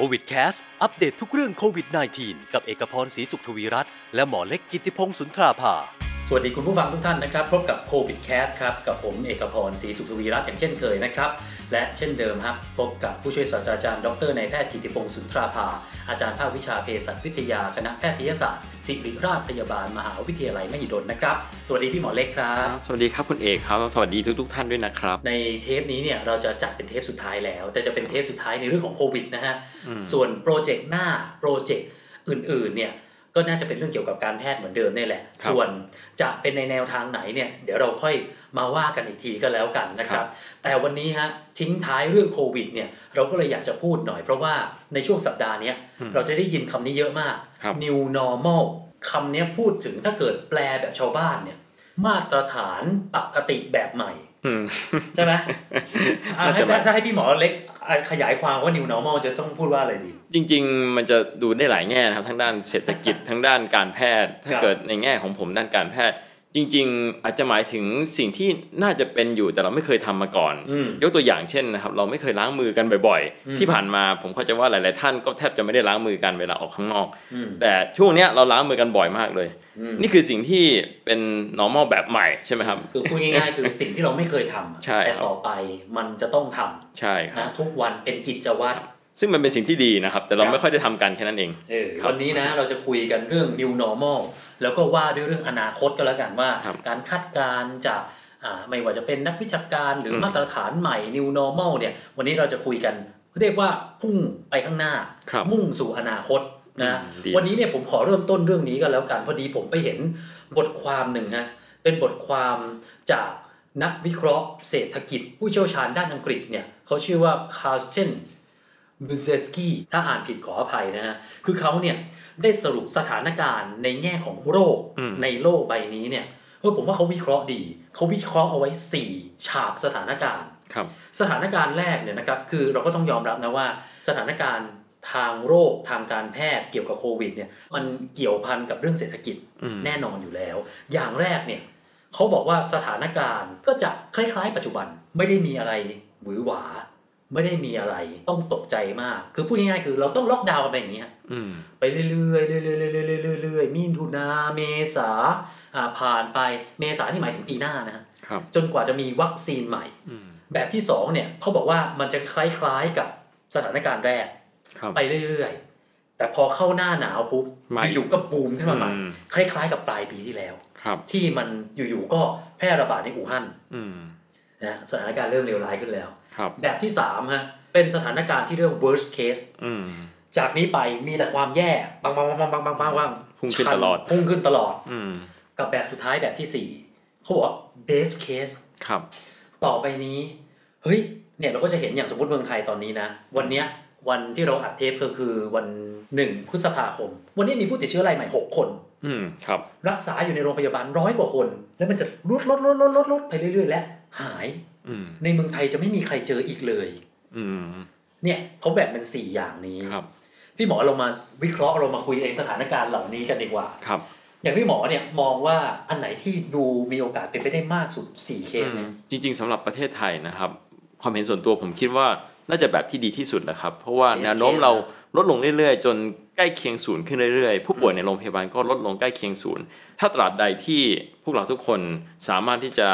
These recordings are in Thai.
โควิดแคสต์อัปเดตทุกเรื่องโควิด -19 กับเอกพรศรีสุขทวีรัตน์และหมอเล็กกิติพงศ์สุนทราภา สวัสดีคุณผู้ฟังทุกท่านนะครับ พบกับโควิดแคสต์ครับ กับผมเอกพรศรีสุขทวีรัตน์อย่างเช่นเคยนะครับ และเช่นเดิมครับพบกับผู้ช่วยศาสตราจารย์ดรนายแพทย์กิติพงศ์สุนทราภา อาจารย์ภาควิชาเภสัชวิทยาคณะแพทยศาสตร์ศิริราชพยาบาลมหาวิทยาลัยมหิดลนะครับ สวัสดีพี่หมอเล็กครับ สวัสดีครับคุณเอกครับสวัสดีทุกทุกๆท่านด้วยนะครับ ในเทปนี้เนี่ยเราจะจัดเป็นเทปสุดท้ายแล้ว แต่จะเป็นเทปสุดท้ายในเรื่องของโควิดนะฮะส่วนโปรเจกต์หน้าโปรเจกต์อื่นๆเนี่ย ก็น่าจะเป็นเรื่องเกี่ยวกับการแพทย์เหมือนเดิมนี่แหละครับส่วนจะเป็นในแนวทางไหนเนี่ยเดี๋ยวเราค่อยมาว่ากันอีกทีก็แล้วกันนะครับ แต่วันนี้ฮะทิ้งท้ายเรื่องโควิดเนี่ยเราก็เลยอยากจะพูดหน่อย เพราะว่าในช่วงสัปดาห์เนี้ยเราจะได้ยินคำนี้เยอะมากครับ new normal คำเนี้ยพูดถึงถ้าเกิดแปลแบบชาวบ้านเนี่ยมาตรฐานปกติแบบใหม่อืม ใช่ไหมอะน่าให้จะแบบถ้าให้พี่หมอเล็กอะขยายความว่า new normal จะต้องพูดว่าอะไรดี จริง ๆ มันจะดูได้หลายแง่นะครับทั้งด้านเศรษฐกิจทั้งด้านการแพทย์ ถ้าครับเกิดในแง่ของผมด้านการแพทย์ จริงๆ อาจจะหมายถึงสิ่งที่น่าจะเป็นอยู่แต่เราไม่เคยทำมาก่อนอืมยกตัวอย่างเช่นนะครับ เราไม่เคยล้างมือกันบ่อยอืมๆที่ผ่านมาผมเข้าใจว่าหลายๆ ท่านก็แทบจะไม่ได้ล้างมือกันเวลาออกข้างนอกอืมแต่ช่วงเนี้ยเราล้างมือกันบ่อยมากเลยอืมนี่คือสิ่งที่เป็น normal แบบใหม่ใช่ไหมครับ คือพูดง่ายๆ คือสิ่งที่เราไม่เคยทำใช่แต่ครับต่อไปมันจะต้องทใช่คำรับนะทุกวันเป็นกิจวัตร ซึ่งมันเป็นสิ่งที่ดีนะครับ แต่เราครับไม่ค่อยได้ทำกันแค่นั้นเองเออครับวันนี้นะเราจะคุยกันเรื่อง new normal แล้วก็ว่าด้วยเรื่องอนาคตก็แล้วกันว่าครับการคาดการณ์จากอ่าไม่ว่าจะเป็นนักวิชาการหรืออมมาตรฐานใหม่ new normal เนี่ย วันนี้เราจะคุยกันเรียกว่าพุ่งไปข้างหน้าครับมุ่งสู่อนาคตนะอืมดีวันนี้เนี่ยผมขอเริ่มต้นเรื่องนี้กันแล้วกันพอดีผมไปเห็นบทความหนึ่งฮะเป็นบทความจากนักวิเคราะห์เศรษฐกิจ ผู้เชี่ยวชาญด้านอังกฤษเนี่ยเขาชื่อว่าคาร์สเ n น บูเซสกี้ถ้าอ่านผิดขออภัยนะฮะ คือเขาเนี่ยได้สรุปสถานการณ์ในแง่ของโรคอืมในโลกใบนี้เนี่ยเออผมว่าเขาวิเคราะห์ดี เขาวิเคราะห์เอาไว้ 4 ฉากสถานการณ์ครับสถานการณ์แรกเนี่ยนะครับคือเราก็ต้องยอมรับนะว่าสถานการณ์ทางโรคทางการแพทย์เกี่ยวกับโควิดเนี่ยมันเกี่ยวพันกับเรื่องเศรษฐกิจอืมแน่นอนอยู่แล้ว อย่างแรกเนี่ยเขาบอกว่าสถานการณ์ก็จะคล้ายๆ ปัจจุบันไม่ได้มีอะไรหวือหวา ไม่ได้มีอะไรต้องตกใจมาก คือพูดง่ายๆคือเราต้องล็อกดาวน์กันไปอย่างนี้ยอืมไปเรื่อยๆเรื่อยๆเรื่อยๆเรื่อยๆเรื่อยๆมีถุนาเมษาอ่าผ่านไปเมษานี่หมายถึงปีหน้านะฮะครับจนกว่าจะมีวัคซีนใหม่อืมแบบที่สองเนี่ยเขาบอกว่ามันจะคล้ายๆกับสถานการณ์แรกครับไปเรื่อยๆ แต่พอเข้าหน้าหนาวปุ๊บมาอยู่ๆก็บูมขึ้นมาใหม่อืมคล้ายๆ กับปลายปีที่แล้วครับที่มันอยู่ๆก็แพร่ระบาดในอู่ฮั่นอืมนะสถานการณ์เริ่มเลวร้ายขึ้นแล้วครับ แบบที่สามฮะเป็นสถานการณ์ที่เรียก worst case จากนี้ไปมีแต่ความแย่บางบางบางบางบางบางบางพุ่งขึ้นตลอดพุ่งขึ้นตลอดกับแบบสุดท้ายแบบที่สี่เขาบอก best case ครับ ต่อไปนี้ เฮ้ย เนี่ยเราก็จะเห็นอย่างสมมติเมืองไทยตอนนี้นะ วันเนี้ยวันที่เราอัดเทปก็คือวันหนึ่งพฤษภาคม วันนี้มีผู้ติดเชื้อรายใหม่หกคน อืมครับ รักษาอยู่ในโรงพยาบาลร้อยกว่าคน แล้วมันจะลดลดลดลดลดลดไปเรื่อยๆ และหาย ในเมืองไทยจะไม่มีใครเจออีกเลยอืมเนี่ยเขาแบ่งเป็นสี่อย่างนี้ครับ พี่หมอเรามาวิเคราะห์เรามาคุยในสถานการณ์เหล่านี้กันดีกว่าครับ อย่างพี่หมอเนี่ยมองว่าอันไหนที่ดูมีโอกาสเป็นไปได้มากสุด4เคสเนี่ยจริง ๆสำหรับประเทศไทยนะครับ ความเห็นส่วนตัวผมคิดว่าน่าจะแบบที่ดีที่สุดแหละครับ เพราะว่า Best แนวโน้ม case เราลดลงเรื่อยๆ จนใกล้เคียงศูนย์ขึ้นเรื่อยๆ ผู้ป่วยในโรงพยาบาลก็ลดลงใกล้เคียงศูนย์ ถ้าตราบใดที่พวกเราทุกคนสามารถที่จะ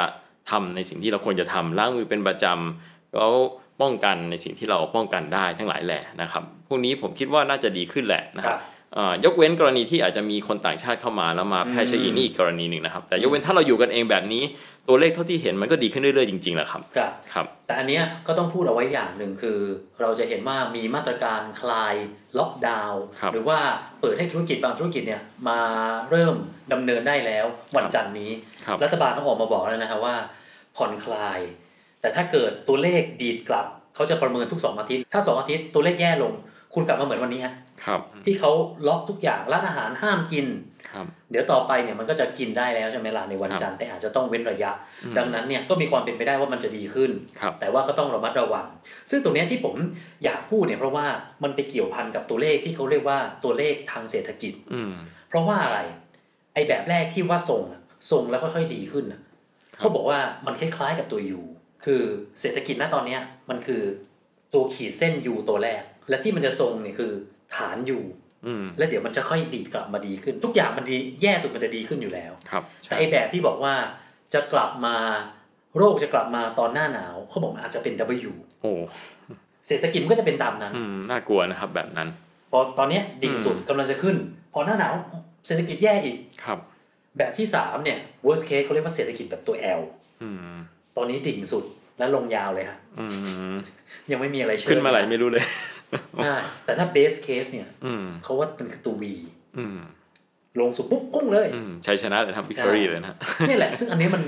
ทำในสิ่งที่เราควรจะทำล้างมือเป็นประจำแล้วป้องกันในสิ่งที่เราป้องกันได้ทั้งหลายแหละนะครับพวกนี้ผมคิดว่าน่าจะดีขึ้นแหละนะครับ ยกเว้นกรณีที่อาจจะมีคนต่างชาติเข้ามาแล้วมาแพร่เชื้ออีกนี่อีกกรณีหนึ่งนะครับ แต่ยกเว้นถ้าเราอยู่กันเองแบบนี้ ตัวเลขเท่าที่เห็นมันก็ดีขึ้นเรื่อยๆจริงๆแหละครับครับครับ แต่อันเนี้ยก็ต้องพูดเอาไว้อย่างหนึ่งคือ เราจะเห็นว่ามีมาตรการคลายล็อกดาวน์ครับหรือว่าเปิดให้ธุรกิจบางธุรกิจเนี่ยมาเริ่มดำเนินได้แล้ววันจันทร์นี้ครับรัฐบาลต้องออกมาบอกแล้วนะฮะว่า ผ่อนคลาย แต่ถ้าเกิดตัวเลขดีดกลับเขาจะประเมินทุก 2 อาทิตย์ถ้า 2 อาทิตย์ตัวเลขแย่ลง คุณกลับมาเหมือนวันนี้ฮะ ครับ ที่เขาล็อกทุกอย่างร้านอาหารห้ามกินครับเดี๋ยวต่อไปเนี่ยมันก็จะกินได้แล้วใช่ไหมล่ะในวันครับจันทร์แต่อาจจะต้องเว้นระยะอืมดังนั้นเนี่ยก็มีความเป็นไปได้ว่ามันจะดีขึ้นครับแต่ว่าก็ต้องระมัดระวัง ซึ่งตรงเนี้ยที่ผมอยากพูดเนี่ยเพราะว่ามันไปเกี่ยวพันกับตัวเลขที่เขาเรียกว่าตัวเลขทางเศรษฐกิจอืมเพราะว่าอะไรไอ้แบบแรกที่ว่าทรงอะทรงแล้วค่อยๆดีขึ้นอะเขาบอกว่ามันคล้ายๆกับตัว U คือเศรษฐกิจณตอนเนี้ยมันคือตัวขีดเส้น U ตัวแรก และที่มันจะทรงเนี่ยคือ ฐาน U อืมแล้วเดี๋ยวมันจะค่อยดีดกลับมาดีขึ้น ทุกอย่างมันดีแย่สุดมันจะดีขึ้นอยู่แล้วครับแต่ไอ้แบบที่บอกว่าจะกลับมาโรคจะกลับมาตอนหน้าหนาวเขาบอกมันอาจจะเป็น W โอ้เศรษฐกิจมันก็จะเป็นตามนั้นอืมน่ากลัวนะครับแบบนั้น พอตอนเนี้ยดิ่งสุดอืมกำลังจะขึ้น พอหน้าหนาวเศรษฐกิจแย่อีกครับ แบบที่สามเนี่ย worst case เขาเรียกว่าเศรษฐกิจแบบตัว L อืมตอนนี้ดิ่งสุดแล้วลงยาวเลยฮะอืมยังไม่มีอะไรเชื่อขึ้นมาไหลไม่รู้เลย ใช่แต่ถ้า base case เนี่ยอืมเขาว่ามันคือตัว V อืมลงสุดปุ๊บกุ้งเลยอืมชัยชนะเลยครับวิกตอรี่เลยนะนี่แหละ ซึ่งอันนี้มัน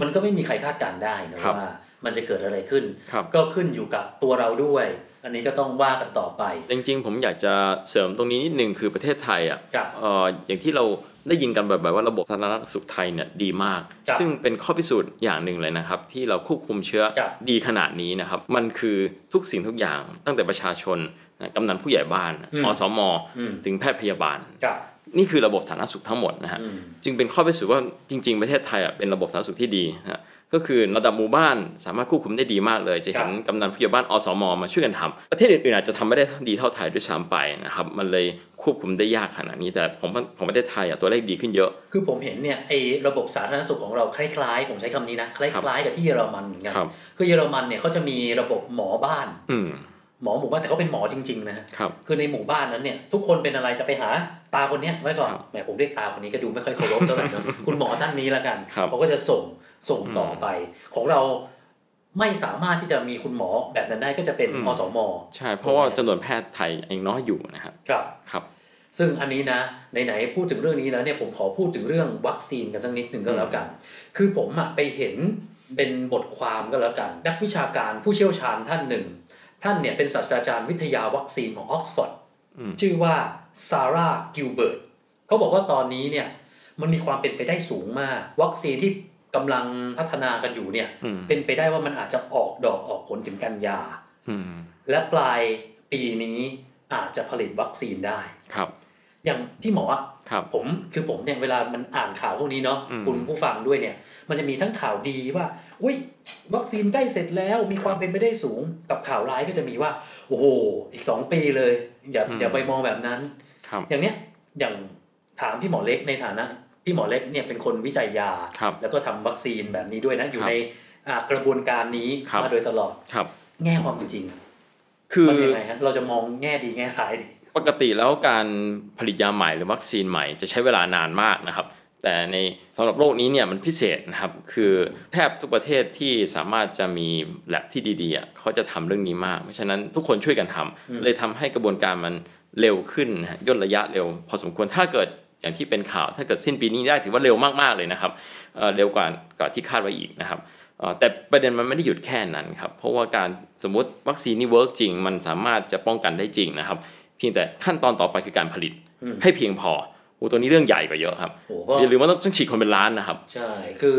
มันก็ไม่มีใครคาดการณ์ได้นะครับว่ามันจะเกิดอะไรขึ้นครับก็ขึ้นอยู่กับตัวเราด้วย อันนี้ก็ต้องว่ากันต่อไป จริงๆ ผมอยากจะเสริมตรงนี้นิดนึงคือประเทศไทยอะครับเอ่ออย่างที่เรา ได้ยินกันบ่อยๆว่าระบบสาธารณสุขไทยเนี่ยดีมากครับซึ่งเป็นข้อพิสูจน์อย่างหนึ่งเลยนะครับ ที่เราควบคุมเชื้อครับดีขนาดนี้นะครับ มันคือทุกสิ่งทุกอย่างตั้งแต่ประชาชนนะกำนันผู้ใหญ่บ้านอืมอสมอืมถึงแพทย์พยาบาลกับนี่คือระบบสาธารณสุขทั้งหมดนะฮะอืมจึงเป็นข้อพิสูจน์ว่าจริง ๆ ประเทศไทยอะเป็นระบบสาธารณสุขที่ดีนะฮะ ก็คือระดับหมู่บ้านสามารถควบคุมได้ดีมากเลย จะเห็นกำนันผู้ใหญ่บ้านอสมมาช่วยกันทำประเทศอื่นๆอาจจะทำไม่ได้ดีเท่าไทยด้วยซ้ำไปนะครับมันเลยควบคุมได้ยากขนาดนี้แต่ของของประเทศไทยอะตัวเลขดีขึ้นเยอะ คือผมเห็นเนี่ยไอ้ระบบสาธารณสุขของเราคล้ายๆ ผมใช้คำนี้นะคล้ายๆ กับที่เยอรมันเหมือนกันครับคือเยอรมันเนี่ยเขาจะมีระบบหมอบ้านอืมหมอหมู่บ้านแต่เขาเป็นหมอจริงๆนะฮะครับคือในหมู่บ้านนั้นเนี่ยทุกคนเป็นอะไรจะไปหาตาคนเนี้ยไว้ก่อนครับแหมผมเรียกตาคนนี้ก็ดูไม่ค่อยเคารพเท่าไหร่เนอะคุณหมอท่านนี้ละกันครับเขาก็จะส่ง ส่งต่อไป ของเราไม่สามารถที่จะมีคุณหมอแบบนั้นได้ก็จะเป็นอืมอสมใช่เพราะว่าจำนวนแพทย์ไทยยังน้อยอยู่นะครับครับครับ ซึ่งอันนี้นะไหนๆพูดถึงเรื่องนี้แล้วเนี่ยผมขอพูดถึงเรื่องวัคซีนกันสักนิดหนึ่งก็แล้วกัน คือผมอะไปเห็นเป็นบทความก็แล้วกัน นักวิชาการผู้เชี่ยวชาญท่านหนึ่ง ท่านเนี่ยเป็นศาสตราจารย์วิชาวัคซีนของออกซฟอร์ดอืมชื่อว่าซาร่ากิลเบิร์ตเขาบอกว่าตอนนี้เนี่ยมันมีความเป็นไปได้สูงมาก วัคซีนที่ กำลังพัฒนากันอยู่เนี่ยอืมเป็นไปได้ว่ามันอาจจะออกดอกออกผลถึงกันยาอืมและปลายปีนี้อาจจะผลิตวัคซีนได้ครับ อย่างพี่หมออะครับผมคือผมเนี่ยเวลามันอ่านข่าวพวกนี้เนาะอืมคุณผู้ฟังด้วยเนี่ย มันจะมีทั้งข่าวดีว่าอุ้ยวัคซีนใกล้เสร็จแล้วมีความเป็นไปได้สูงกับข่าวร้ายก็จะมีว่าโอ้โหอีกสองปีเลยอย่าอืมอย่าไปมองแบบนั้นครับอย่างเนี้ยอย่างถามพี่หมอเล็กในฐานะ พี่หมอเล็กเนี่ยเป็นคนวิจัยยาครับแล้วก็ทำวัคซีนแบบนี้ด้วยนะ อยู่ครับในอ่ากระบวนการนี้ครับมาโดยตลอดครับ แง่ความเป็นจริง คือมันยังไงฮะเราจะมองแง่ดีแง่ร้ายดีปกติแล้วการผลิตยาใหม่หรือวัคซีนใหม่จะใช้เวลานานมากนะครับ แต่ในสำหรับโลกนี้เนี่ยมันพิเศษนะครับ คือแทบทุกประเทศที่สามารถจะมีแลบที่ดีๆอะเขาจะทำเรื่องนี้มาก เพราะฉะนั้นทุกคนช่วยกันทำอืมเลยทำให้กระบวนการมันเร็วขึ้นนะฮะย่นระยะเร็ว พอสมควรถ้าเกิด อย่างที่เป็นข่าวถ้าเกิดสิ้นปีนี้ได้ถือว่าเร็วมากๆเลยนะครับเอ่อเร็วกว่ากว่าที่คาดไว้อีกนะครับเอ่อแต่ประเด็นมันไม่ได้หยุดแค่นั้นครับเพราะว่าการสมมติวัคซีนนี่ work จริง มันสามารถจะป้องกันได้จริงนะครับ เพียงแต่ขั้นตอนต่อไปคือการผลิตอืมให้เพียงพอโอ้ตัวนี้เรื่องใหญ่กว่าเยอะครับโอ้ก็อย่าลืมว่าต้องฉีดคนเป็นล้านนะครับ ใช่ คือ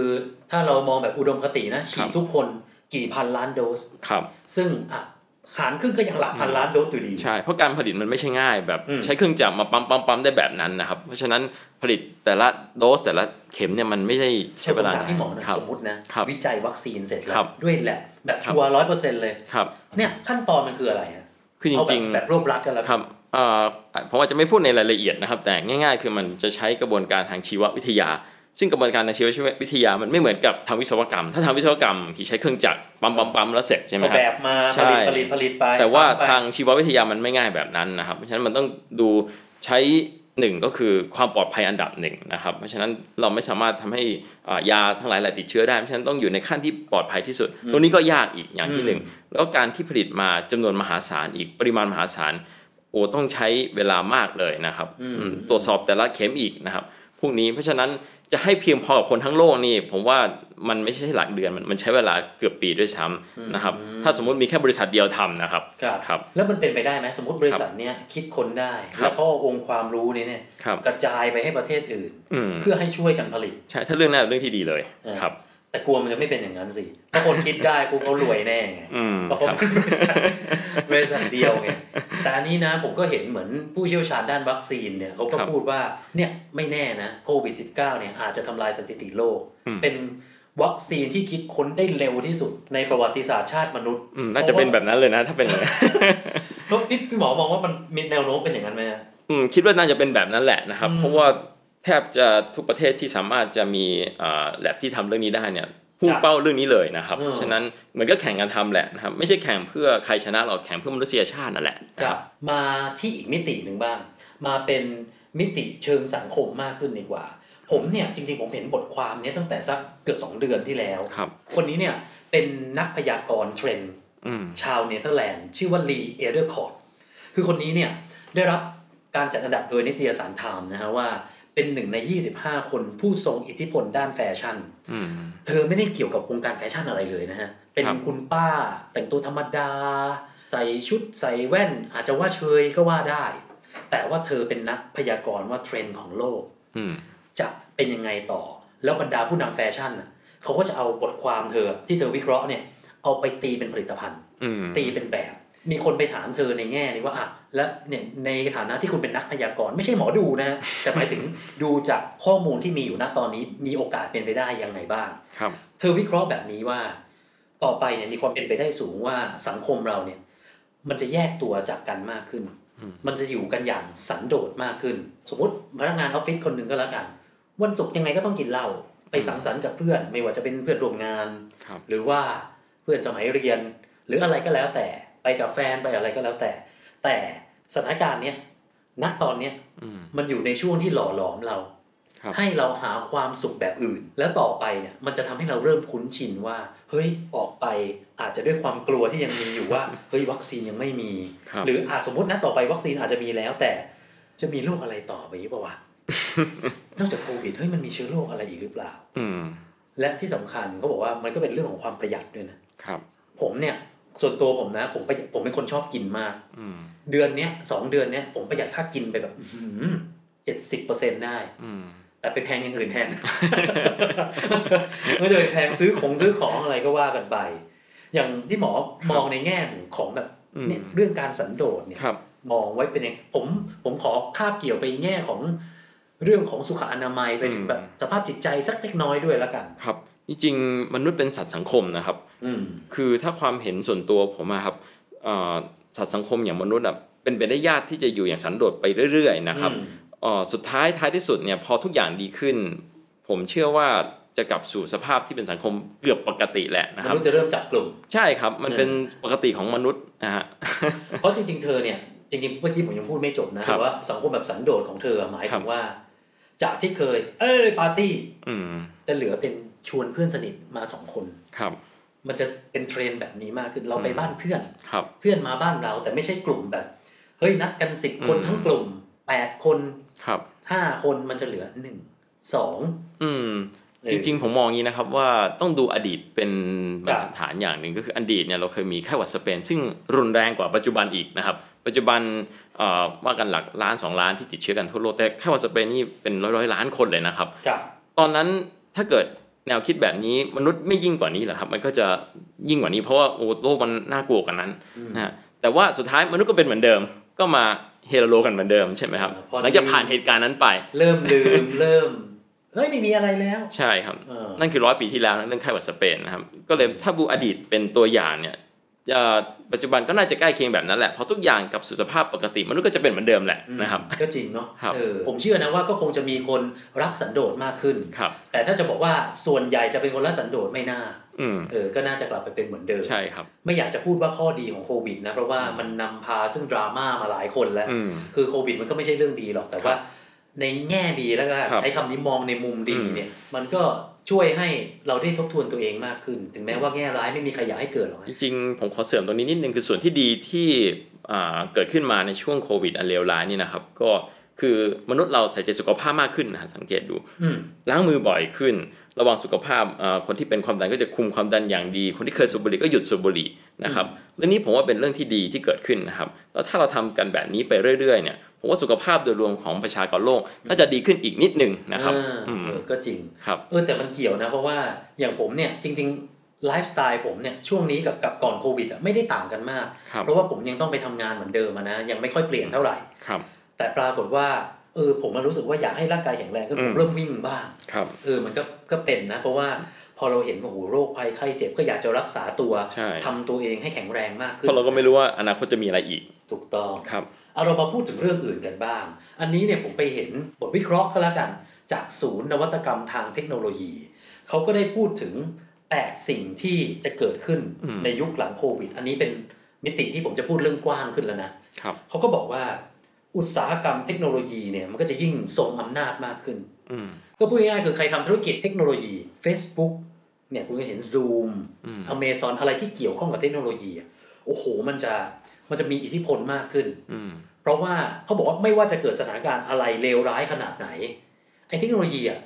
ถ้าเรามองแบบอุดมคตินะฉีดทุกคนครับกี่พันล้านโดสครับ ซึ่งอะ หารครึ่งก็ยังหลักพันล้านโดสอยู่ดี ใช่ เพราะการผลิตมันไม่ใช่ง่ายแบบอืมใช้เครื่องจักรมาปั๊มปั๊มปั๊มได้แบบนั้นนะครับ เพราะฉะนั้นผลิตแต่ละโดสแต่ละเข็มเนี่ยมันไม่ได้ใช้เวลาผมถามนานพี่หมอนะครับสมมตินะครับวิจัยวัคซีนเสร็จแล้วครับด้วยแหละแบบครับชัวร์ร้อยเปอร์เซ็นต์เลยครับเนี่ยขั้นตอนมันคืออะไรฮะคือจเอาแบริบงแบบรวบรัดกันแล้วๆครับเอ่อผมอาจจะไม่พูดในรายละเอียดนะครับ แต่ง่าย ๆ คือมันจะใช้กระบวนการทางชีววิทยา ซึ่งกระบวนการในชีววิทยามันไม่เหมือนกับทางวิศวกรรม ถ้าทางวิศวกรรมที่ใช้เครื่องจักรปั๊มปั๊มปั๊มแล้วเสร็จใช่ไหมเอาครับแบบมาใช่ผลิตผลิตผลิตไป แต่ว่าปั๊มไปทางชีววิทยามันไม่ง่ายแบบนั้นนะครับเพราะฉะนั้นมันต้องดูใช้หนึ่งก็คือความปลอดภัยอันดับหนึ่งนะครับ เพราะฉะนั้นเราไม่สามารถทำให้อ่ายาทั้งหลายแหละติดเชื้อได้เพราะฉะนั้นต้องอยู่ในขั้นที่ปลอดภัยที่สุด ตรงนี้ก็ยากอีกอย่างที่หนึ่งแล้วก็การที่ผลิตมาจำนวนมหาศาลอีกปริมาณมหาศาลโอ้ต้องใช้เวลามากเลยนะครับอืมตรวจสอบแต่ละเข็มอีกนะครับพวกนี้เพราะฉะนั้น จะให้เพียงพอกับคนทั้งโลกนี่ ผมว่ามันไม่ใช่หลักเดือนมันมันใช้เวลาเกือบปีด้วยซ้ำนะครับ ถ้าสมมุติมีแค่บริษัทเดียวทำนะครับครับครับ แล้วมันเป็นไปได้ไหมสมมติบริษัทเนี้ยคิดค้นได้ครับแล้วเขาเอาองค์ความรู้นี้เนี่ยครับกระจายไปให้ประเทศอื่นอืมเพื่อให้ช่วยกันผลิต ใช่ถ้าเรื่องนั้นเป็นเรื่องที่ดีเลยเออครับ แต่กลัวมันจะไม่เป็นอย่างนั้นสิถ้าคนคิดได้ปุ๊บเขารวยแน่ไงอืมเพราะเขาครับเป็นบริษัทบริษัทเดียวไงแต่อันนี้นะผมก็เห็นเหมือนผู้เชี่ยวชาญด้านวัคซีนเนี่ยเขาก็ครับพูดว่าเนี่ยไม่แน่นะโควิด -19 เนี่ยอาจจะทำลายสถิติโลกอืมเป็นวัคซีนที่คิดค้นได้เร็วที่สุดในประวัติศาสตร์ชาติมนุษย์อืมน่าจะเป็นแบบนั้นเลยนะ ถ้าเป็นอย่างนั้นเพราะพี่พี่หมอมองว่ามันมีแนวโน้มเป็นอย่างนั้นไหมอะอืมคิดว่าน่าจะเป็นแบบนั้นแหละนะครับอืมเพราะว่า แทบจะทุกประเทศที่สามารถจะมีแล็บที่ทำเรื่องนี้ได้เนี่ยพุ่งครับเป้าเรื่องนี้เลยนะครับอืมฉะนั้นเหมือนก็แข่งกันทำแหละนะครับ ไม่ใช่แข่งเพื่อใครชนะหรอกแข่งเพื่อมนุษยชาตินั่นแหละนะครับมาที่อีกมิติหนึ่งบ้าง มาเป็นมิติเชิงสังคมมากขึ้นดีกว่า ผมเนี่ยจริงๆผมเห็นบทความเนี้ยตั้งแต่สักเกือบ 2 เดือนที่แล้วครับคนนี้เนี่ยเป็นนักพยากรณ์เทรนด์อืมชาวเนเธอร์แลนด์ชื่อว่าลีเอเดอร์คอร์ดคือคนนี้เนี่ยได้รับการจัดอันดับโดยนิตยสารไทม์นะฮะว่า เป็นหนึ่งใน 25 คนผู้ทรงอิทธิพลด้านแฟชั่นอืมเธอไม่ได้เกี่ยวกับวงการแฟชั่นอะไรเลยนะฮะ เป็นครับคุณป้าแต่งตัวธรรมดา ใส่ชุดใส่แว่น อาจจะว่าเชยก็ว่าได้ แต่ว่าเธอเป็นนักพยากรณ์ว่าเทรนด์ของโลกอืมจะเป็นยังไงต่อ แล้วบรรดาผู้นำแฟชั่นน่ะเขาก็จะเอาบทความเธอที่เธอวิเคราะห์เนี่ย เอาไปตีเป็นผลิตภัณฑ์อืมตีเป็นแบบ มีคนไปถามเธอในแง่นี้ว่าอะแล้วเนี่ยในฐานะที่คุณเป็นนักพยากรณ์ไม่ใช่หมอดูนะแต่หมายถึงดูจากข้อมูลที่มีอยู่ณตอนนี้มีโอกาสเป็นไปได้ยังไงบ้างครับ เธอวิเคราะห์แบบนี้ว่า ต่อไปเนี่ยมีความเป็นไปได้สูงว่าสังคมเราเนี่ย มันจะแยกตัวจากกันมากขึ้น มันจะอยู่กันอย่างสันโดษมากขึ้น สมมติพนักงานออฟฟิศคนหนึ่งก็แล้วกัน วันศุกร์ยังไงก็ต้องกินเหล้าไปสังสรรค์กับเพื่อน ไม่ว่าจะเป็นเพื่อนร่วมงานครับหรือว่าเพื่อนสมัยเรียนหรืออะไรก็แล้วแต่ ไปกับแฟนไปอะไรก็แล้วแต่ แต่สถานการณ์เนี้ยณตอนเนี้ยอืมมันอยู่ในช่วงที่หล่อหลอมเราครับให้เราหาความสุขแบบอื่น แล้วต่อไปเนี่ยมันจะทำให้เราเริ่มคุ้นชินว่า เฮ้ยออกไปอาจจะด้วยความกลัวที่ยังมีอยู่ว่าเฮ้ยวัคซีนยังไม่มีครับหรืออาจสมมตินะต่อไปวัคซีนอาจจะมีแล้ว แต่จะมีโรคอะไรต่อไปอีกเปล่าวะนอกจากโควิดเฮ้ยมันมีเชื้อโรคอะไรอีกหรือเปล่า อืมและที่สำคัญเขาบอกว่ามันก็เป็นเรื่องของความประหยัดด้วยนะครับ ผมเนี่ย ส่วนตัวผมนะ ผมประหยัดผมเป็นคนชอบกินมากอืมเดือนเนี้ยสองเดือนเนี้ยผมประหยัดค่ากินไปแบบเจ็ดสิบเปอร์เซ็นได้อืมแต่ไปแพงอย่างอื่นแทนไม่ได้ไปแพงซื้อของซื้อของอะไรก็ว่ากันไป อย่างที่หมอมองในแง่ของแบบอืมเนี่ยเรื่องการสันโดษเนี่ยครับมองไว้เป็นยังผมผมขอคาบเกี่ยวไปแง่ของเรื่องของสุขอนามัยไปถึงอืมแบบสภาพจิตใจสักเล็กน้อยด้วยแล้วกัน ครับ จริงๆมนุษย์เป็นสัตว์สังคมนะครับอืมคือถ้าความเห็นส่วนตัวผมอะครับเอ่อสัตว์สังคมอย่างมนุษย์อะเป็นไปได้ยากที่จะอยู่อย่างสันโดษไปเรื่อย ๆ นะครับอืมเอ่อสุดท้ายท้ายที่สุดเนี่ยพอทุกอย่างดีขึ้น ผมเชื่อว่าจะกลับสู่สภาพที่เป็นสังคมเกือบปกติแหละนะครับมนุษย์จะเริ่มจับกลุ่ม ใช่ครับ มันเป็นปกติของมนุษย์นะฮะเพราะจริง ๆ เธอเนี่ยจริงๆเมื่อกี้ผมยังพูดไม่จบนะครัแต่บว่าสังคมแบบสันโดษของเธอหมายถึงครับว่า จากที่เคย เอ้ยปาร์ตี้อืมจะเหลือเป็น ชวนเพื่อนสนิทมาสองคนครับ มันจะเป็นเทรนด์แบบนี้มากขึ้นเราไปอืมบ้านเพื่อนครับเพื่อนมาบ้านเราแต่ไม่ใช่กลุ่มแบบ เฮ้ยนัดกันสิบคนอืมทั้งกลุ่มแปดคนครับห้าคนมันจะเหลือหนึ่งสองอืมเออจริงๆ ผมมองอย่างนี้นะครับว่าต้องดูอดีตเป็นบรครรับทัดฐานอย่างหนึ่งก็คืออดีตเนี่ยเราเคยมีไข้หวัดสเปน ซึ่งรุนแรงกว่าปัจจุบันอีกนะครับ ปัจจุบันเอ่อว่ากันหลักล้านสองล้านที่ติดเชื้อกันทั่วโลกแต่ไข้หวัดสเปนนี่เป็นร้อยร้อยๆล้านคนเลยนะครับกับ ตอนนั้นถ้าเกิด แนวคิดแบบนี้มนุษย์ไม่ยิ่งกว่านี้เหรอครับ มันก็จะยิ่งกว่านี้เพราะว่าโอ้โลกมันน่ากลัวกว่านั้นนะฮะแต่ว่าสุดท้ายมนุษย์ก็เป็นเหมือนเดิม ก็มาเฮโลกันเหมือนเดิมใช่ไหมครับหลังจากผ่านเหตุการณ์นั้นไป เริ่มลืมเริ่มเฮ้ยไม่มีอะไรแล้ว ใช่ครับเออนั่นคือร้อยปีที่แล้วนะเรื่องไข้หวัดสเปนนะครับ ก็เลยถ้าบูอดีตเป็นตัวอย่างเนี่ยจะ ปัจจุบันก็น่าจะใกล้เคียงแบบนั้นแหละเพราะทุกอย่างกับสุขภาพปกติมนุษย์ก็จะเป็นเหมือนเดิมแหละนะครับก็จริงเนาะครับเออผมเชื่อนะว่าก็คงจะมีคนรักสันโดษมากขึ้นครับแต่ถ้าจะบอกว่าส่วนใหญ่จะเป็นคนรักสันโดษไม่น่าอืมเออก็น่าจะกลับไปเป็นเหมือนเดิมใช่ครับไม่อยากจะพูดว่าข้อดีของโควิดนะเพราะว่ามันนำพาซึ่งดราม่ามาหลายคนแล้วอืมคือโควิดมันก็ไม่ใช่เรื่องดีหรอกแต่ว่า ในแง่ดีแล้วก็ครับใช้คำนี้มองในมุมดีอืมเนี่ยมันก็ ช่วยให้เราได้ทบทวนตัวเองมากขึ้น ถึงแม้ว่าแง่ร้ายไม่มีใครอยากให้เกิดหรอกจนะริงๆ ผมขอเสริมตรงนี้นิดนึงคือส่วนที่ดีที่อ่าเกิดขึ้นมาในช่วงโควิดอันเลวร้ายนี่นะครับ ก็คือมนุษย์เราใส่ใจสุขภาพมากขึ้นนะฮะสังเกตดูอืมล้างมือบ่อยขึ้น ระวังสุขภาพอ่าคนที่เป็นความดันก็จะคุมความดันอย่างดี คนที่เคยสูบบุหรี่ก็หยุดสูบบุหรี่นะครับเรื่องนี้ผมว่าเป็นเรื่องที่ดีที่เกิดขึ้นนะครับแล้วถ้าเราทำกันแบบนี้ไปเรื่อยๆเนี่ยผมว่าสุขภาพโดยรวมของประชากรโลกน่าจะดีขึ้นอีกนิดนึงนะครับอ่าอืมเออก็จริงครับเออแต่มันเกี่ยวนะเพราะว่าอย่างผมเนี่ยจริงๆไลฟ์สไตล์ผมเนี่ยช่วงนี้กับกับก่อนโควิดอะไม่ได้ต่างกันมากครับเพราะว่าผมยังต้องไปทำงานเหมือนเดิมอะนะยังไม่ค่อยเปลี่ยนเท่าไหร่ครับ แต่ปรากฏว่าเออผมมันรู้สึกว่าอยากให้ร่างกายแข็งแรงก็ผอืมมเริ่มวิ่งบ้างครับเออมันก็ ก็เป็นนะ เพราะว่าพอเราเห็นว่าโอ้โหโรคภัยไข้เจ็บก็อยากจะรักษาตัวใช่ทำตัวเองให้แข็งแรงมากขึ้เพนราะเราก็ไม่รู้ว่าอนาคตจะมีอะไรอีก ถูกต้องครับเอาเรามาพูดถึงเรื่องอื่นกันบ้าง อันนี้เนี่ยผมไปเห็นบทวิเคราะห์ก็แล้วกัน จากศูนย์นวัตกรรมทางเทคโนโลยี เขาก็ได้พูดถึง 8 สิ่งที่จะเกิดขึ้นอืมในยุคหลังโควิด อันนี้เป็นมิติที่ผมจะพูดเรื่องกว้างขึ้นแล้วนะครับเขาก็บอกว่าอุตสาหกรรมเทคโนโลยีเนี่ยมันก็จะยิ่งทรงอำนาจมากขึ้นอืม ก็พูดง่ายๆคือใครทำธุรกิจเทคโนโลยี Facebook เนี่ยคุณก็เห็น Zoom อืม Amazon อะไรที่เกี่ยวข้องกับเทคโนโลยีอะโอ้โหมันจะมันจะมีอิทธิพลมากขึ้นอืมเพราะว่าเขาบอกว่าไม่ว่าจะเกิดสถานการณ์อะไรเลวร้ายขนาดไหนไอ้เทคโนโลยีอะ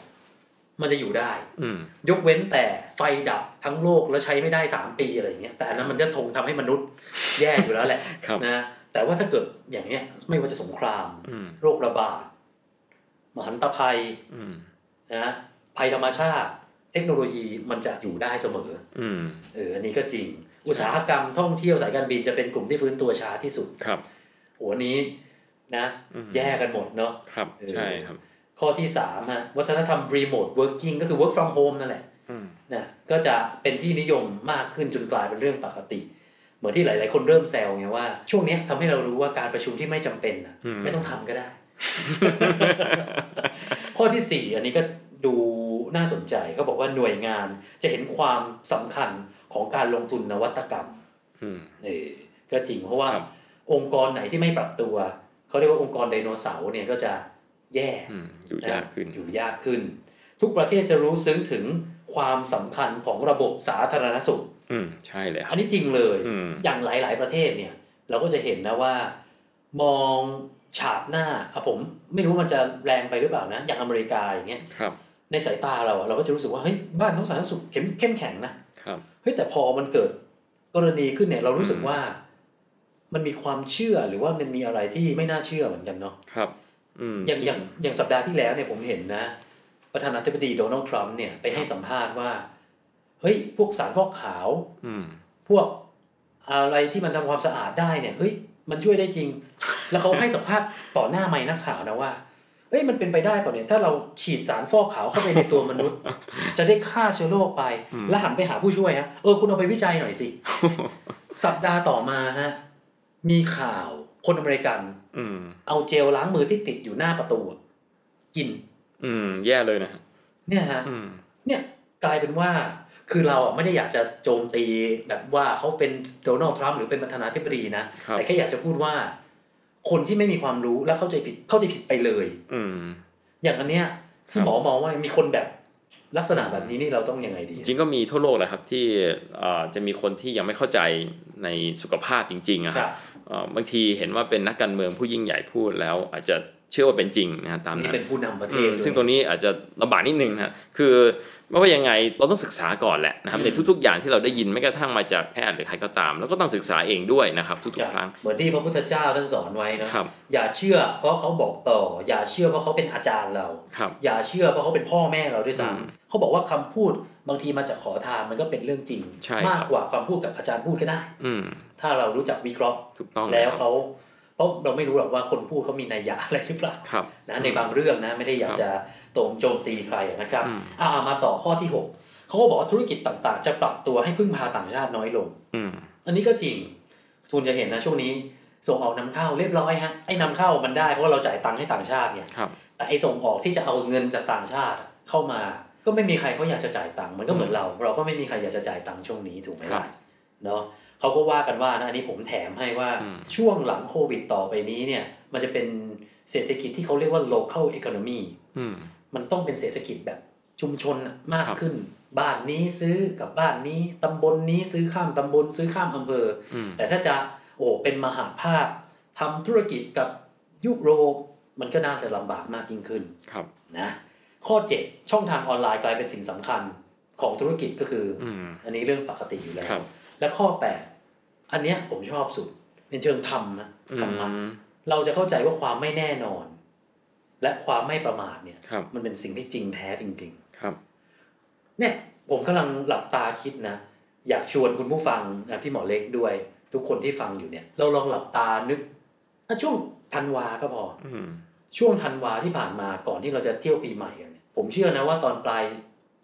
มันจะอยู่ได้อืมยกเว้นแต่ไฟดับทั้งโลกแล้วใช้ไม่ได้สามปีอะไรอย่างเงี้ยแต่อันนั้นมันจะทงทำให้มนุษย์แย่อยู่แล้วแหละครับนะแต่ว่าถ้าเกิดอย่างเนี้ยไม่ว่าจะสงครามอืมโรคระบาดม หันตภัยอืมนะภัยธรรมชาติ เทคโนโลยีมันจะอยู่ได้เสมออืมเอออันนี้ก็จริง อุตสาหกรรมท่องเที่ยวสายการบินจะเป็นกลุ่มที่ฟื้นตัวช้าที่สุดครับโอ้อันนี้นะอืมแย่กันหมดเนาะครับเออใช่ครับ ข้อที่สามฮะวัฒนธรรม remote working ก็คือ work from home นั่นแหละอืมนะก็จะเป็นที่นิยมมากขึ้นจนกลายเป็นเรื่องปกติเหมือนที่หลาย ๆ คนเริ่มแซวไงว่า ช่วงเนี้ยทำให้เรารู้ว่าการประชุมที่ไม่จำเป็นน่ะไม่ต้องทำก็ได้ ข้อที่สี่อันนี้ก็ดูน่าสนใจเขาบอกว่าหน่วยงานจะเห็นความสำคัญของการลงทุนนวัตกรรมอืมเออก็จริงเพราะว่าครับองค์กรไหนที่ไม่ปรับตัว เขาเรียกว่าองค์กรไดโนเสาร์เนี่ยก็จะแย่อืมอยู่ยากขึ้นอยู่ยากขึ้น ทุกประเทศจะรู้ซึ้งถึงความสำคัญของระบบสาธารณสุข อืมใช่เลยคอัรับนนี้จริงเลยอืมอย่างหลาย ๆ ประเทศเนี่ย เราก็จะเห็นนะว่า มอง ฉาบหน้าอะผมไม่รู้มันจะแรงไปหรือเปล่านะ อย่างอเมริกาอย่างเงี้ยครับในสายตาเราอะเราก็จะรู้สึกว่าเฮ้ยบ้านเขาสาธารณสุขเข้มเข้มแข็งนะครับเฮ้ยแต่พอมันเกิดกรณีขึ้นเนี่ยเรารู้สึกว่ามันมีความเชื่อหรือว่ามันมีอะไรที่ไม่น่าเชื่อเหมือนกันเนาะครับอืมอย่างอย่างอย่างสัปดาห์ที่แล้วเนี่ยผมเห็นนะ ประธานาธิบดีโดนัลด์ทรัมป์เนี่ยไปให้สัมภาษณ์ว่าเฮ้ยพวกสารฟอกขาวอืมพวกอะไรที่มันทำความสะอาดได้เนี่ยเฮ้ย มันช่วยได้จริง แล้วเขาให้สัมภาษณ์ต่อหน้าไมค์นักข่าวนะว่าเฮ้ยมันเป็นไปได้เปล่าเนี่ยถ้าเราฉีดสารฟอกขาวเข้าไปในตัวมนุษย์ จะได้ฆ่าเชื้อโรคไป แล้วหันไปหาผู้ช่วยฮะเออคุณเอาไปวิจัยหน่อยสิ สัปดาห์ต่อมาฮะมีข่าวคนอเมริกันอืมเอาเจลล้างมือที่ติดอยู่หน้าประตูอะกิน อืม แย่เลยนะฮะเนี่ยฮะอืมเนี่ยกลายเป็นว่า คือเราอะไม่ได้อยากจะโจมตีแบบว่าเขาเป็นโดนัลด์ทรัมป์หรือเป็นประธานาธิบดีนะครับแต่แค่อยากจะพูดว่า คนที่ไม่มีความรู้และเข้าใจผิดเข้าใจผิดไปเลย อืมอย่างอันเนี้ยที่ครับหมอมองว่ามีคนแบบลักษณะแบบนี้นี่เราต้องยังไงดี จริงๆก็มีทั่วโลกแหละครับที่เอ่อจะมีคนที่ยังไม่เข้าใจในสุขภาพจริงๆอะคครัรับบเอ่อบางทีเห็นว่าเป็นนักการเมืองผู้ยิ่งใหญ่พูดแล้วอาจจะ เชื่อว่าเป็นจริงนะฮะตามนี่นั้นเป็นผู้นำประเทอืศมด้วยซึ่งตรงนี้อาจจะลำบากนิดนึงนะฮะคือไม่ว่ายังไงเราต้องศึกษาก่อนแหละนะครับอืมในทุกๆอย่างที่เราได้ยินไม่กระทั่งมาจากแพทย์หรือใครก็ตาม แล้วก็ต้องศึกษาเองด้วยนะครับ ทุกๆครั้งเหมือนที่พระพุทธเจ้าท่านสอนไว้นะครับอย่าเชื่อเพราะเขาบอกต่อ อย่าเชื่อเพราะเขาเป็นอาจารย์เราครับอย่าเชื่อเพราะเขาเป็นพ่อแม่เราด้วยอืมซ้ำเขาบอกว่าคำพูดบางทีมาจากขอทานมันก็เป็นเรื่องจริงใช่ครับมากกว่าความพูดกับอาจารย์พูดก็ได้ อืมถ้าเรารู้จักวิเคราะห์ถูกต้องแล้วเขา เพราะเราไม่รู้หรอกว่าคนพูดเขามีนัยยะอะไรหรือเปล่าครับนะในบางเรื่องนะไม่ได้อยากจะโตมโจมตีใครนะครับอืมอ่ามาต่อข้อที่หกเขาก็บอกว่าธุรกิจต่างๆ จะปรับตัวให้พึ่งพาต่างชาติน้อยลงอืมเอันนี้ก็จริงคุณจะเห็นนะช่วงนี้ส่งออกนำเข้าเรียบร้อยฮะไอ้นำเข้ามันได้เพราะว่าเราจ่ายตังค์ให้ต่างชาติไงครับแต่ไอ้ส่งออกที่จะเอาเงินจากต่างชาติเข้ามา ก็ไม่มีใครเขาอยากจะจ่ายตังค์มันก็เหมือนเรา เราก็ไม่มีใครอยากจะจ่ายตังค์ช่วงนี้ถูกไหมครัล่ะบ เนาะเขาก็ว่ากันว่านะอันนี้ผมแถมให้ว่าอืมช่วงหลังโควิดต่อไปนี้เนี่ย มันจะเป็นเศรษฐกิจที่เขาเรียกว่า local economy อืมมันต้องเป็นเศรษฐกิจแบบชุมชนน่ะมากครับขึ้น บ้านนี้ซื้อกับบ้านนี้ตำบลนี้ซื้อข้ามตำบลซื้อข้ามอำเภอออืมแต่ถ้าจะโอ้เป็นมหาภาคทำธุรกิจกับยุโรปมันก็น่าจะลำบากมากยิ่งขึ้นครับนะข้อ 7 ช่องทางออนไลน์กลายเป็นสิ่งสำคัญของธุรกิจก็คือออืมอันนี้เรื่องปกติอยู่แล้วครับ และข้อ8อันเนี้ยผมชอบสุด เป็นเชิงธรรมนะอืธรรมะมเราจะเข้าใจว่าความไม่แน่นอน และความไม่ประมาทเนี่ยครับมันเป็นสิ่งที่จริงแท้จริงครับๆเนี่ยผมกำลังหลับตาคิดนะ อยากชวนคุณผู้ฟังนะพี่หมอเล็กด้วย ทุกคนที่ฟังอยู่เนี่ย เราลองหลับตานึกอะช่วงธันวาก็พออืมช่วงธันวาที่ผ่านมาก่อนที่เราจะเที่ยวปีใหม่กันเนี่ยผมเชื่อนะว่าตอนปลาย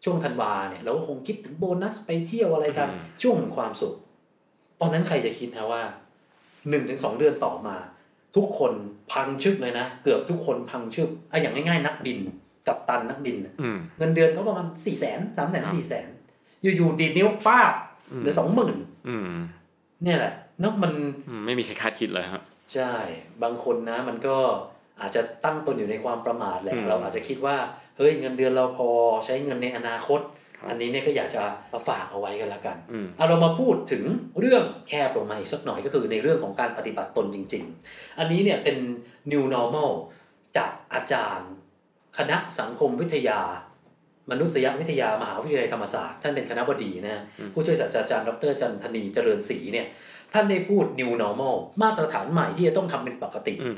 ช่วงธันวาเนี่ยเราก็คงคิดถึงโบนัสไปเที่ยวอะไรกันอืมช่วงแห่งความสุข ตอนนั้นใครจะคิดนะว่าหนึ่งถึงสองเดือนต่อมา ทุกคนพังชึบเลยนะ เกือบทุกคนพังชึบอะอย่างง่ายๆ นักบินกับตันนักบินน่ะอืมเงินเดือนเขาประมาณสี่แสนสามแสนครับสี่แสนอยู่ๆดีดนิ้วป้าบอืมเหลือสองหมื่นอืมเนี่ยแหละเนกมันอืมไม่มีใครคาดคิดเลยครับใช่ บางคนนะมันก็ อาจจะตั้งตนอยู่ในความประมาทแหละอืมเราอาจจะคิดว่าเฮ้ยเงินเดือนเราพอใช้เงินในอนาคตครับอันนี้เนี่ยก็อยากจะมาฝากเอาไว้กันละกันอืมเอาเรามาพูดถึงเรื่องแคบลงมาอีกสักหน่อยก็คือในเรื่องของการปฏิบัติตนจริง ๆ อันนี้เนี่ยเป็น new normal จากอาจารย์ คณะสังคมวิทยา มนุษยวิทยามหาวิทยาลัยธรรมศาสตร์ท่านเป็นคณะบดีนะฮะอืมผู้ช่วยศาสตราจารย์ดรจันทนีเจริญศรีเนี่ยท่านได้พูด new normal มาตรฐานใหม่ที่จะต้องทำเป็นปกติอืม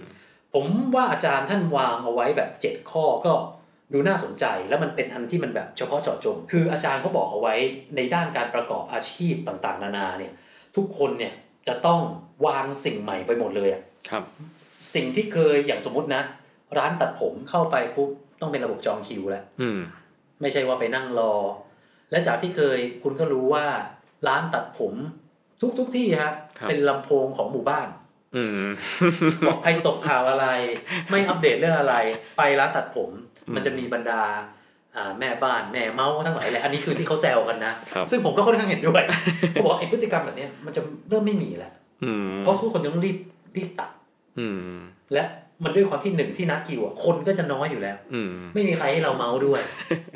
ผมว่าอาจารย์ท่านวางเอาไว้แบบ 7 ข้อก็ดูน่าสนใจแล้วมันเป็นอันที่มันแบบเฉพาะเจาะจง คืออาจารย์เขาบอกเอาไว้ในด้านการประกอบอาชีพต่างๆ นานาเนี่ยทุกคนเนี่ยจะต้องวางสิ่งใหม่ไปหมดเลยอะครับ สิ่งที่เคยอย่างสมมตินะ ร้านตัดผมเข้าไปปุ๊บต้องเป็นระบบจองคิวแล้วอืมไม่ใช่ว่าไปนั่งรอ และจากที่เคยคุณก็รู้ว่า ร้านตัดผมทุกทุกๆที่ฮะครับเป็นลำโพงของหมู่บ้านอืม บอกใครตกข่าวอะไร ไม่อัปเดตเรื่องอะไร ไปร้านตัดผมอืมมันจะมีบรรดาอ่าแม่บ้านแม่เมาส์ทั้งหลายแหละอันนี้คือที่เขาแซวกันนะครับซึ่งผมก็ค่อนข้างเห็นด้วยเขาบอกว่าไอ้พฤติกรรมแบบเนี้ยมันจะเริ่มไม่มีแล้วอืมเพราะทุกคนต้องรีบรีบตัดอืมและ มันด้วยความที่หนึ่งที่นัดคิวอะคนก็จะน้อยอยู่แล้ว อืมไม่มีใครให้เราเมาส์ด้วย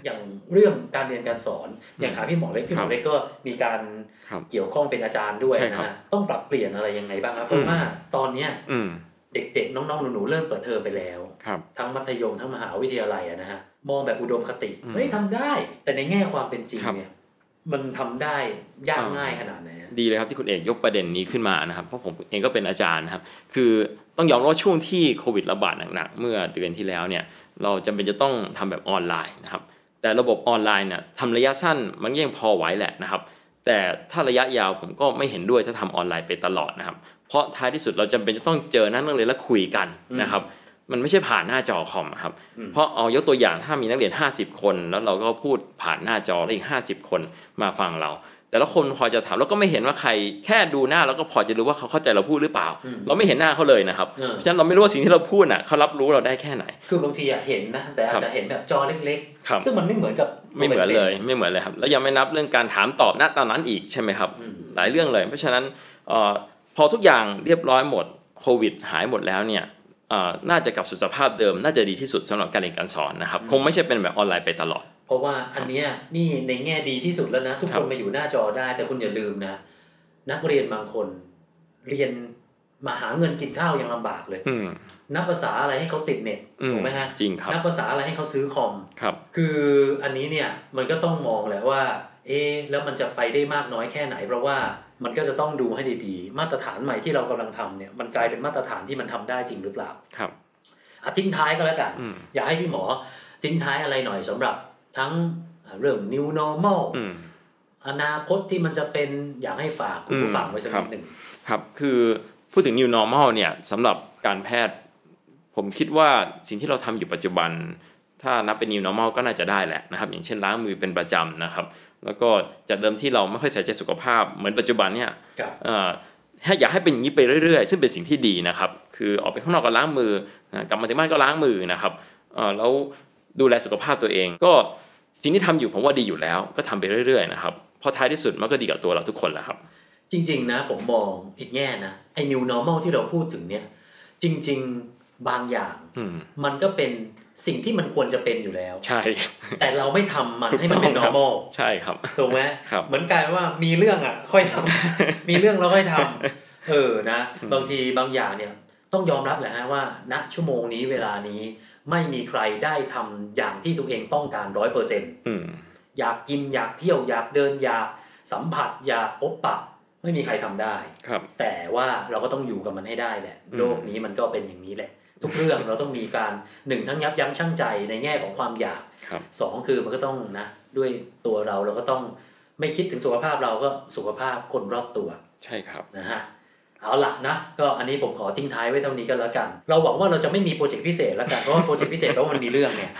อย่างเรื่องการเรียนการสอน อย่างถามพี่หมอเล็กพี่หมอเล็กก็มีการครับเกี่ยวข้องเป็นอาจารย์ด้วยใช่นะครับฮะต้องปรับเปลี่ยนอะไรยังไงบ้างครับเพราะว่าตอนเนี้ยอืมเด็กๆ น้องๆหนูๆเริ่มเปิดเทอมไปแล้วครับทั้งมัธยมทั้งมหาวิทยาลัยอะนะฮะมองแบบอุดมคติอืมเฮ้ยทำได้ แต่ในแง่ความเป็นจริงครับเนี่ย มันทำได้ยากง่ายขนาดไหนดีเลยครับที่คุณเอกยกประเด็นนี้ขึ้นมานะครับเพราะผมเองก็เป็นอาจารย์นะครับ คือต้องยอมรับว่าช่วงที่โควิดระบาดหนักๆเมื่อเดือนที่แล้วเนี่ยเราจำเป็นจะต้องทำแบบออนไลน์นะครับ แต่ระบบออนไลน์เนี่ยทำระยะสั้นมันยังพอไหวแหละนะครับ แต่ถ้าระยะยาวผมก็ไม่เห็นด้วยถ้าทำออนไลน์ไปตลอดนะครับ เพราะท้ายที่สุดเราจำเป็นจะต้องเจอหน้านักเรียและคุยกันนะครับ มันไม่ใช่ผ่านหน้าจอคอมอะครับ เพราะเอายกตัวอย่างถ้ามีนักเรียน 50 คน แล้วเราก็พูดผ่านหน้าจอแล้วอีก 50 คนมาฟังเรา แต่ละคนพอจะถามเราก็ไม่เห็นว่าใครแค่ดูหน้าเราก็พอจะรู้ว่าเขาเข้าใจเราพูดหรือเปล่า เราไม่เห็นหน้าเขาเลยนะครับเออเพราะฉะนั้นเราไม่รู้ว่าสิ่งที่เราพูดน่ะเขารับรู้เราได้แค่ไหน คือบางทีอะเห็นนะแต่อาจจะเห็นแบบจอเล็กครับๆซึ่งมันไม่เหมือนกับไม่เหมือนเลยไม่เหมือนเลยครับแล้วยังไม่นับเรื่องการถามตอบณตอนนั้นอีกใช่ไหมครับอืมหลายเรื่องเลย เพราะฉะนั้นเอ่อพอทุกอย่างเรียบร้อยหมดโควิดหายหมดแล้วเนี่ยเอ่อ น่าจะกลับสู่สภาพเดิม น่าจะดีที่สุดสำหรับการเรียนการสอนนะครับ คงไม่ใช่เป็นแบบออนไลน์ไปตลอด เพราะว่าอันเนี้ยนี่ในแง่ดีที่สุดแล้วนะ ทุกครัคนบมาอยู่หน้าจอได้ แต่คุณอย่าลืมนะ นักเรียนบางคน เรียนมาหาเงินกินข้าวยังลำบากเลยอืมนับภาษาอะไรให้เขาติดเน็ตอืมถูกไหมฮะจริงครับนับภาษาอะไรให้เขาซื้อคอมครับ คืออันนี้เนี่ยมันก็ต้องมองแหละว่า เอ๊ะแล้วมันจะไปได้มากน้อยแค่ไหน เพราะว่า มันก็จะต้องดูให้ดีๆ มาตรฐานใหม่ที่เรากำลังทำเนี่ยมันกลายเป็นมาตรฐานที่มันทำได้จริงหรือเปล่าครับอะทิ้งท้ายก็แล้วกันอืมอยากให้พี่หมอทิ้งท้ายอะไรหน่อยสำหรับทั้งอะเรื่อง new normal อืมอนาคตที่มันจะเป็นอยากให้ฝากคุณผู้ฟังไว้สักครันิบดหนึ่งครับคือพูดถึง new normal เนี่ยสำหรับการแพทย์ ผมคิดว่าสิ่งที่เราทำอยู่ปัจจุบัน ถ้านับเป็น new normal ก็น่าจะได้แหละนะครับ อย่างเช่นล้างมือเป็นประจำนะครับ แล้วก็จากเดิมที่เราไม่ค่อยใส่ใจสุขภาพ เหมือนปัจจุบันเนี่ยครับเอ่อให้อยากให้เป็นอย่างนี้ไปเรื่อยๆ ซึ่งเป็นสิ่งที่ดีนะครับ คือออกไปข้างนอกก็ล้างมือนะกลับมาถึงบ้านก็ล้างมือนะครับเอ่อแล้วดูแลสุขภาพตัวเอง ก็สิ่งที่ทำอยู่ผมว่าดีอยู่แล้ว ก็ทำไปเรื่อยๆนะครับเพราะท้ายที่สุดมันก็ดีกับตัวเราทุกคนแหละครับ จริง ๆ นะ ผมมองอีกแง่นะไอ้ new normal ที่เราพูดถึงเนี่ย จริง ๆ บางอย่างอืมมันก็เป็น สิ่งที่มันควรจะเป็นอยู่แล้ว ใช่ แต่เราไม่ทำมันถูกให้มันเป็นต้องครับ normal ใช่ครับถูกไหมครับเหมือนกลายเป็นว่ามีเรื่องอะ ค่อยทำมีเรื่องเราค่อยทำเออนะ บางทีบางอย่างเนี่ยต้องยอมรับแหละฮะว่าณชั่วโมงนี้เวลานี้ไม่มีใครได้ทำอย่างที่ตัวเองต้องการร้อยเปอร์เซ็นต์อืมอยากกินอยากเที่ยวอยากเดินอยากสัมผัสอยากพบปะไม่มีใครทำได้ครับ แต่ว่าเราก็ต้องอยู่กับมันให้ได้แหละอืมโลกนี้มันก็เป็นอย่างนี้แหละ ทุกเรื่องเราต้องมีการหนึ่งทั้งยับยั้งชั่งใจในแง่ของความอยากครับสองคือมันก็ต้องนะด้วยตัวเราเราก็ต้องไม่คิดถึงสุขภาพเราก็สุขภาพคนรอบตัว ใช่ครับนะฮะเอาละนะก็อันนี้ผมขอทิ้งท้ายไว้เท่านี้ก็แล้วกัน เราหวังว่าเราจะไม่มีโปรเจกต์พิเศษแล้วกันเพราะว่าโปรเจกต์พิเศษแปลว่ามันมีเรื่องเนี่ย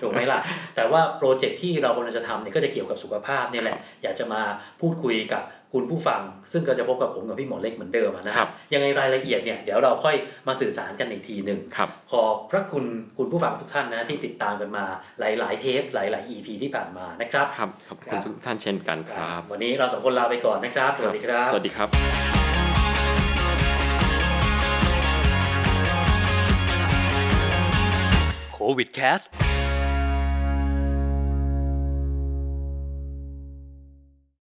ถูกไหมล่ะ แต่ว่าโปรเจกต์ที่เรากำลังจะทำเนี่ยก็จะเกี่ยวกับสุขภาพเนี่ยแหละอยากจะมาพูดคุยกับ คุณผู้ฟัง ซึ่งก็จะพบกับผมกับพี่หมอเล็กเหมือนเดิมอะนะคครัรับบยังไงรายละเอียดเนี่ยเดี๋ยวเราค่อยมาสื่อสารกันอีกทีหนึ่งครับขอบพระคุณคุณผู้ฟังทุกท่านนะที่ติดตามกันมาหลาย ๆ เทปหลาย ๆ EP ที่ผ่านมานะครับครับขอบคคุรัณบทุกท่านเช่นกันครับ วันนี้เราสองคนลาไปก่อนนะครับ สวัสดีครับ สวัสดีครับโควิดแคส